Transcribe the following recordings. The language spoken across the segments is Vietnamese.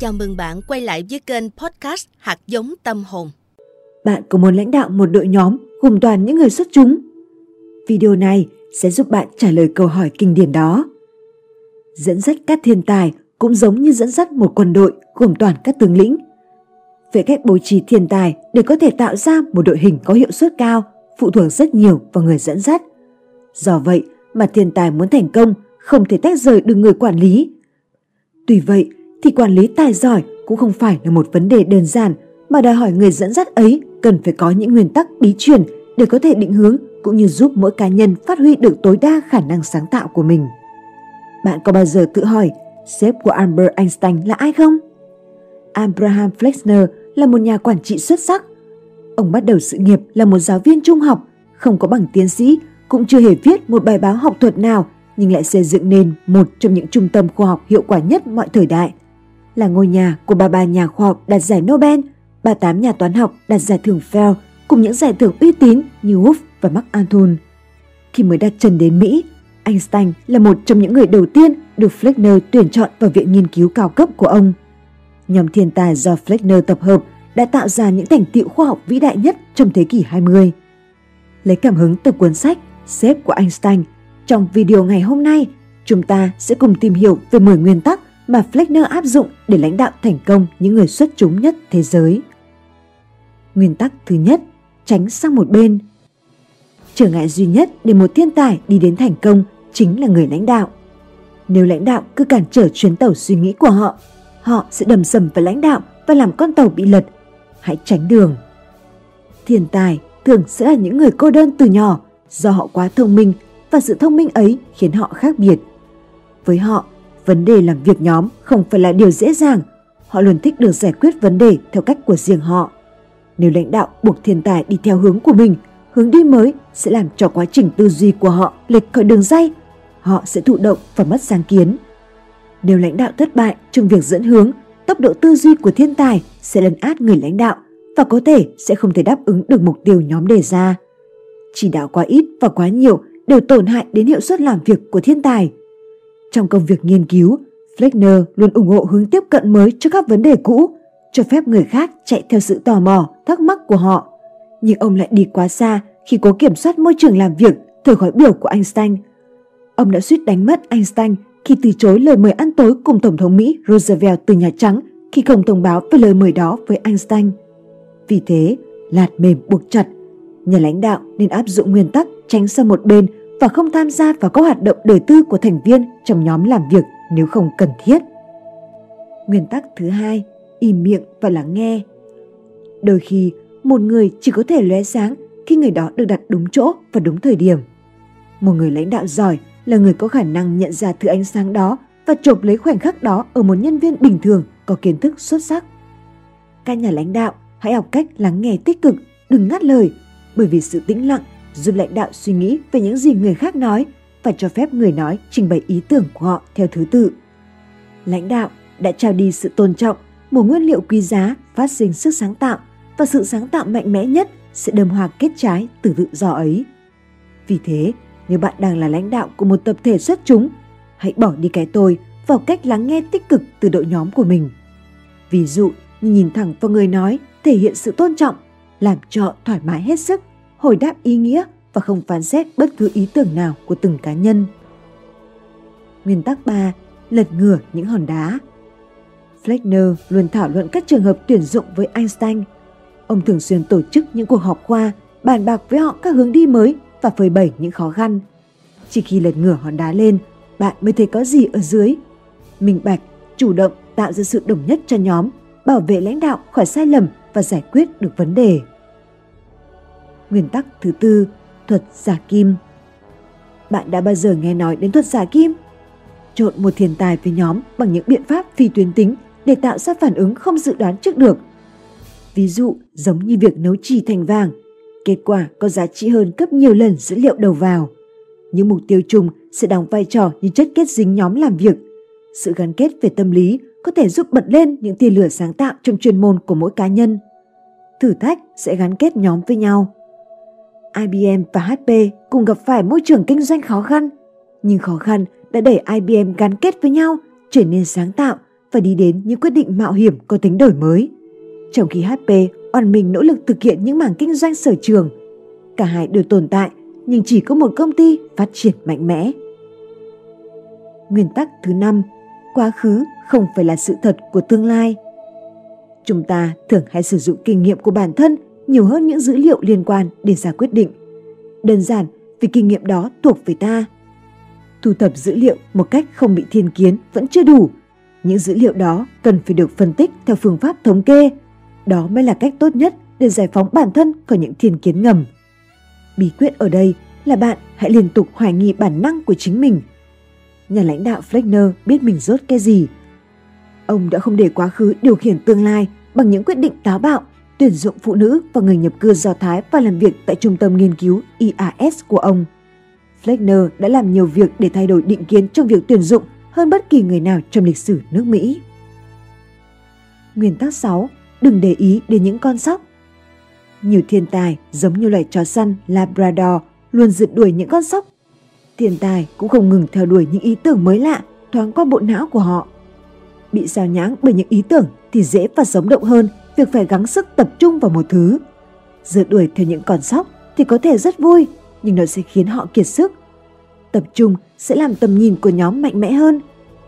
Chào mừng bạn quay lại với kênh podcast Hạt giống tâm hồn. Bạn có muốn lãnh đạo một đội nhóm gồm toàn những người xuất chúng? Video này sẽ giúp bạn trả lời câu hỏi kinh điển đó. Dẫn dắt các thiên tài cũng giống như dẫn dắt một quân đội gồm toàn các tướng lĩnh. Về cách bố trí thiên tài để có thể tạo ra một đội hình có hiệu suất cao, phụ thuộc rất nhiều vào người dẫn dắt. Do vậy mà thiên tài muốn thành công không thể tách rời được người quản lý. Tuy vậy thì quản lý tài giỏi cũng không phải là một vấn đề đơn giản mà đòi hỏi người dẫn dắt ấy cần phải có những nguyên tắc bí truyền để có thể định hướng cũng như giúp mỗi cá nhân phát huy được tối đa khả năng sáng tạo của mình. Bạn có bao giờ tự hỏi sếp của Albert Einstein là ai không? Abraham Flexner là một nhà quản trị xuất sắc. Ông bắt đầu sự nghiệp là một giáo viên trung học, không có bằng tiến sĩ, cũng chưa hề viết một bài báo học thuật nào nhưng lại xây dựng nên một trong những trung tâm khoa học hiệu quả nhất mọi thời đại. Là ngôi nhà của bà bà nhà khoa học đạt giải Nobel, 38 nhà toán học đạt giải thưởng Fell cùng những giải thưởng uy tín như Wolf và Mark Anton. Khi mới đặt chân đến Mỹ, Einstein là một trong những người đầu tiên được Fleckner tuyển chọn vào viện nghiên cứu cao cấp của ông. Nhóm thiên tài do Fleckner tập hợp đã tạo ra những thành tiệu khoa học vĩ đại nhất trong thế kỷ 20. Lấy cảm hứng từ cuốn sách Sếp của Einstein, trong video ngày hôm nay, chúng ta sẽ cùng tìm hiểu về 10 nguyên tắc mà Fleckner áp dụng để lãnh đạo thành công những người xuất chúng nhất thế giới. Nguyên tắc thứ nhất, tránh sang một bên. Trở ngại duy nhất để một thiên tài đi đến thành công chính là người lãnh đạo. Nếu lãnh đạo cứ cản trở chuyến tàu suy nghĩ của họ, họ sẽ đầm sầm vào lãnh đạo và làm con tàu bị lật. Hãy tránh đường. Thiên tài thường sẽ là những người cô đơn từ nhỏ do họ quá thông minh và sự thông minh ấy khiến họ khác biệt. Với họ, vấn đề làm việc nhóm không phải là điều dễ dàng. Họ luôn thích được giải quyết vấn đề theo cách của riêng họ. Nếu lãnh đạo buộc thiên tài đi theo hướng của mình, hướng đi mới sẽ làm cho quá trình tư duy của họ lệch khỏi đường dây. Họ sẽ thụ động và mất sáng kiến. Nếu lãnh đạo thất bại trong việc dẫn hướng, tốc độ tư duy của thiên tài sẽ lấn át người lãnh đạo và có thể sẽ không thể đáp ứng được mục tiêu nhóm đề ra. Chỉ đạo quá ít và quá nhiều đều tổn hại đến hiệu suất làm việc của thiên tài. Trong công việc nghiên cứu, Fleckner luôn ủng hộ hướng tiếp cận mới cho các vấn đề cũ, cho phép người khác chạy theo sự tò mò, thắc mắc của họ. Nhưng ông lại đi quá xa khi cố kiểm soát môi trường làm việc thời khói biểu của Einstein. Ông đã suýt đánh mất Einstein khi từ chối lời mời ăn tối cùng Tổng thống Mỹ Roosevelt từ Nhà Trắng khi không thông báo về lời mời đó với Einstein. Vì thế, lạt mềm buộc chặt, nhà lãnh đạo nên áp dụng nguyên tắc tránh sang một bên và không tham gia vào các hoạt động đời tư của thành viên trong nhóm làm việc nếu không cần thiết. Nguyên tắc thứ hai, im miệng và lắng nghe. Đôi khi, một người chỉ có thể lóe sáng khi người đó được đặt đúng chỗ và đúng thời điểm. Một người lãnh đạo giỏi là người có khả năng nhận ra thứ ánh sáng đó và chộp lấy khoảnh khắc đó ở một nhân viên bình thường có kiến thức xuất sắc. Các nhà lãnh đạo hãy học cách lắng nghe tích cực, đừng ngắt lời, bởi vì sự tĩnh lặng giúp lãnh đạo suy nghĩ về những gì người khác nói và cho phép người nói trình bày ý tưởng của họ theo thứ tự. Lãnh đạo đã trao đi sự tôn trọng, một nguyên liệu quý giá phát sinh sức sáng tạo và sự sáng tạo mạnh mẽ nhất sẽ đơm hoa kết trái từ tự do ấy. Vì thế, nếu bạn đang là lãnh đạo của một tập thể xuất chúng, hãy bỏ đi cái tôi vào cách lắng nghe tích cực từ đội nhóm của mình. Ví dụ nhìn thẳng vào người nói, thể hiện sự tôn trọng, làm cho thoải mái hết sức hồi đáp ý nghĩa và không phán xét bất cứ ý tưởng nào của từng cá nhân. Nguyên tắc 3. Lật ngửa những hòn đá Fleckner luôn thảo luận các trường hợp tuyển dụng với Einstein. Ông thường xuyên tổ chức những cuộc họp khoa, bàn bạc với họ các hướng đi mới và phơi bày những khó khăn. Chỉ khi lật ngửa hòn đá lên, bạn mới thấy có gì ở dưới. Minh bạch, chủ động tạo ra sự đồng nhất cho nhóm, bảo vệ lãnh đạo khỏi sai lầm và giải quyết được vấn đề. Nguyên tắc thứ tư, thuật giả kim. Bạn đã bao giờ nghe nói đến thuật giả kim? Trộn một thiên tài với nhóm bằng những biện pháp phi tuyến tính để tạo ra phản ứng không dự đoán trước được. Ví dụ giống như việc nấu trì thành vàng, kết quả có giá trị hơn gấp nhiều lần dữ liệu đầu vào. Những mục tiêu chung sẽ đóng vai trò như chất kết dính nhóm làm việc. Sự gắn kết về tâm lý có thể giúp bật lên những tia lửa sáng tạo trong chuyên môn của mỗi cá nhân. Thử thách sẽ gắn kết nhóm với nhau. IBM và HP cùng gặp phải môi trường kinh doanh khó khăn, nhưng khó khăn đã đẩy IBM gắn kết với nhau, trở nên sáng tạo và đi đến những quyết định mạo hiểm có tính đổi mới. Trong khi HP oan mình nỗ lực thực hiện những mảng kinh doanh sở trường, cả hai đều tồn tại nhưng chỉ có một công ty phát triển mạnh mẽ. Nguyên tắc thứ năm, quá khứ không phải là sự thật của tương lai. Chúng ta thường hay sử dụng kinh nghiệm của bản thân nhiều hơn những dữ liệu liên quan để ra quyết định. Đơn giản, vì kinh nghiệm đó thuộc về ta. Thu thập dữ liệu một cách không bị thiên kiến vẫn chưa đủ. Những dữ liệu đó cần phải được phân tích theo phương pháp thống kê. Đó mới là cách tốt nhất để giải phóng bản thân khỏi những thiên kiến ngầm. Bí quyết ở đây là bạn hãy liên tục hoài nghi bản năng của chính mình. Nhà lãnh đạo Fleckner biết mình rốt cái gì. Ông đã không để quá khứ điều khiển tương lai bằng những quyết định táo bạo tuyển dụng phụ nữ và người nhập cư Do Thái và làm việc tại trung tâm nghiên cứu IAS của ông. Fleckner đã làm nhiều việc để thay đổi định kiến trong việc tuyển dụng hơn bất kỳ người nào trong lịch sử nước Mỹ. Nguyên tắc 6. Đừng để ý đến những con sóc. Nhiều thiên tài giống như loài chó săn Labrador luôn rượt đuổi những con sóc. Thiên tài cũng không ngừng theo đuổi những ý tưởng mới lạ, thoáng qua bộ não của họ. Bị sao nhãng bởi những ý tưởng thì dễ và sống động hơn việc phải gắng sức tập trung vào một thứ. Rượt đuổi theo những con sóc thì có thể rất vui, nhưng nó sẽ khiến họ kiệt sức. Tập trung sẽ làm tầm nhìn của nhóm mạnh mẽ hơn.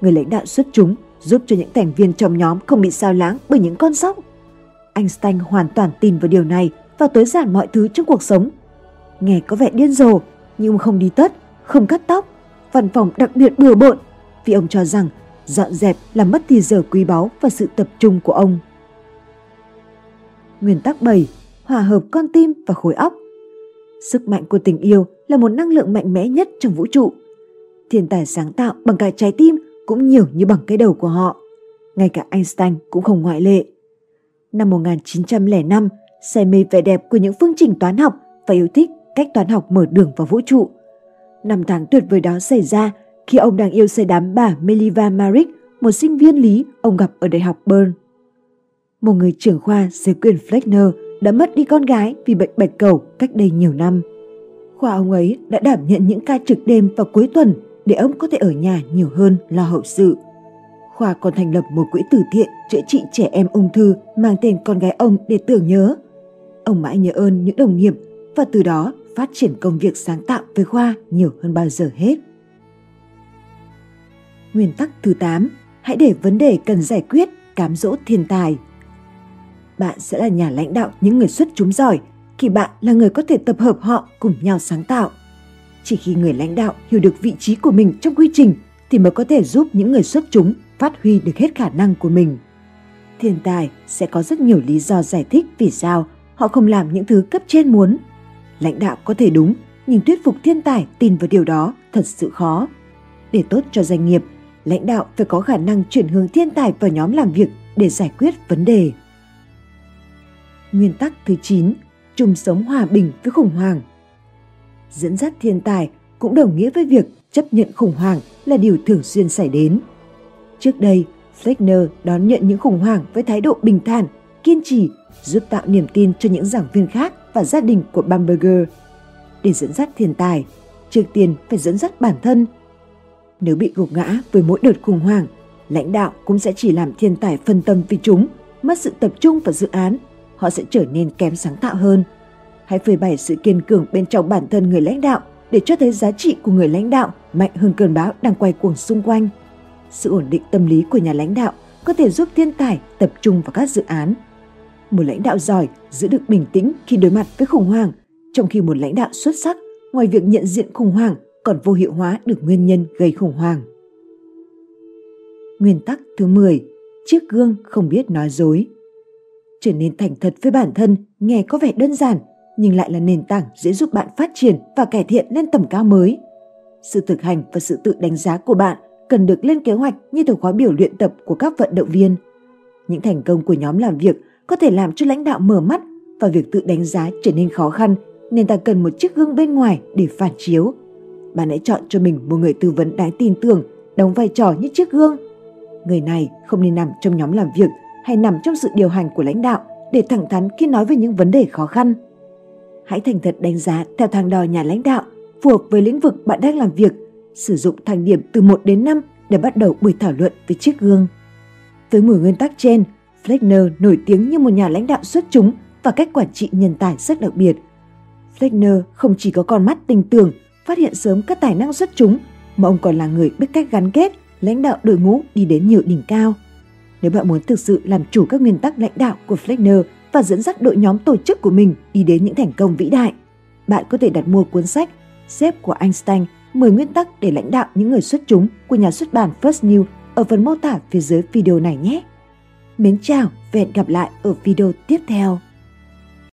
Người lãnh đạo xuất chúng giúp cho những thành viên trong nhóm không bị sao lãng bởi những con sóc. Einstein hoàn toàn tin vào điều này và tối giản mọi thứ trong cuộc sống. Nghe có vẻ điên rồ, nhưng không đi tất, không cắt tóc, văn phòng đặc biệt bừa bộn vì ông cho rằng dọn dẹp là mất thì giờ quý báu và sự tập trung của ông. Nguyên tắc 7. Hòa hợp con tim và khối óc. Sức mạnh của tình yêu là một năng lượng mạnh mẽ nhất trong vũ trụ. Thiên tài sáng tạo bằng cả trái tim cũng nhiều như bằng cái đầu của họ. Ngay cả Einstein cũng không ngoại lệ. Năm 1905, say mê vẻ đẹp của những phương trình toán học và yêu thích cách toán học mở đường vào vũ trụ. Năm tháng tuyệt vời đó xảy ra khi ông đang yêu say đắm bà Meliva Marik, một sinh viên lý ông gặp ở Đại học Bern một người trưởng khoa dưới quyền Fleckner đã mất đi con gái vì bệnh bạch cầu cách đây nhiều năm. Khoa ông ấy đã đảm nhận những ca trực đêm vào cuối tuần để ông có thể ở nhà nhiều hơn lo hậu sự. Khoa còn thành lập một quỹ từ thiện chữa trị trẻ em ung thư mang tên con gái ông để tưởng nhớ. Ông mãi nhớ ơn những đồng nghiệp và từ đó phát triển công việc sáng tạo với Khoa nhiều hơn bao giờ hết. Nguyên tắc thứ 8. Hãy để vấn đề cần giải quyết cám dỗ thiên tài – bạn sẽ là nhà lãnh đạo những người xuất chúng giỏi khi bạn là người có thể tập hợp họ cùng nhau sáng tạo. Chỉ khi người lãnh đạo hiểu được vị trí của mình trong quy trình thì mới có thể giúp những người xuất chúng phát huy được hết khả năng của mình. Thiên tài sẽ có rất nhiều lý do giải thích vì sao họ không làm những thứ cấp trên muốn. Lãnh đạo có thể đúng, nhưng thuyết phục thiên tài tin vào điều đó thật sự khó. Để tốt cho doanh nghiệp, lãnh đạo phải có khả năng chuyển hướng thiên tài vào nhóm làm việc để giải quyết vấn đề. Nguyên tắc thứ 9, chung sống hòa bình với khủng hoảng. Dẫn dắt thiên tài cũng đồng nghĩa với việc chấp nhận khủng hoảng là điều thường xuyên xảy đến. Trước đây, Fleckner đón nhận những khủng hoảng với thái độ bình thản, kiên trì, giúp tạo niềm tin cho những giảng viên khác và gia đình của Bamberger. Để dẫn dắt thiên tài, trước tiên phải dẫn dắt bản thân. Nếu bị gục ngã với mỗi đợt khủng hoảng, lãnh đạo cũng sẽ chỉ làm thiên tài phân tâm vì chúng, mất sự tập trung vào dự án họ sẽ trở nên kém sáng tạo hơn. Hãy phơi bày sự kiên cường bên trong bản thân người lãnh đạo để cho thấy giá trị của người lãnh đạo mạnh hơn cơn bão đang quay cuồng xung quanh. Sự ổn định tâm lý của nhà lãnh đạo có thể giúp thiên tài tập trung vào các dự án. Một lãnh đạo giỏi giữ được bình tĩnh khi đối mặt với khủng hoảng, trong khi một lãnh đạo xuất sắc ngoài việc nhận diện khủng hoảng còn vô hiệu hóa được nguyên nhân gây khủng hoảng. Nguyên tắc thứ 10. Chiếc gương không biết nói dối trở nên thành thật với bản thân nghe có vẻ đơn giản nhưng lại là nền tảng dễ giúp bạn phát triển và cải thiện lên tầm cao mới. Sự thực hành và sự tự đánh giá của bạn cần được lên kế hoạch như từ khóa biểu luyện tập của các vận động viên. Những thành công của nhóm làm việc có thể làm cho lãnh đạo mở mắt và việc tự đánh giá trở nên khó khăn nên ta cần một chiếc gương bên ngoài để phản chiếu. Bạn hãy chọn cho mình một người tư vấn đáng tin tưởng, đóng vai trò như chiếc gương. Người này không nên nằm trong nhóm làm việc hay nằm trong sự điều hành của lãnh đạo để thẳng thắn khi nói về những vấn đề khó khăn. Hãy thành thật đánh giá theo thang đo nhà lãnh đạo phù hợp với lĩnh vực bạn đang làm việc, sử dụng thang điểm từ 1 đến 5 để bắt đầu buổi thảo luận với chiếc gương. Với 10 nguyên tắc trên, Fleckner nổi tiếng như một nhà lãnh đạo xuất chúng và cách quản trị nhân tài rất đặc biệt. Fleckner không chỉ có con mắt tinh tường, phát hiện sớm các tài năng xuất chúng, mà ông còn là người biết cách gắn kết, lãnh đạo đội ngũ đi đến nhiều đỉnh cao. Nếu bạn muốn thực sự làm chủ các nguyên tắc lãnh đạo của Fleckner và dẫn dắt đội nhóm tổ chức của mình đi đến những thành công vĩ đại, bạn có thể đặt mua cuốn sách Sếp của Einstein 10 nguyên tắc để lãnh đạo những người xuất chúng của nhà xuất bản First New ở phần mô tả phía dưới video này nhé. Mến chào và hẹn gặp lại ở video tiếp theo.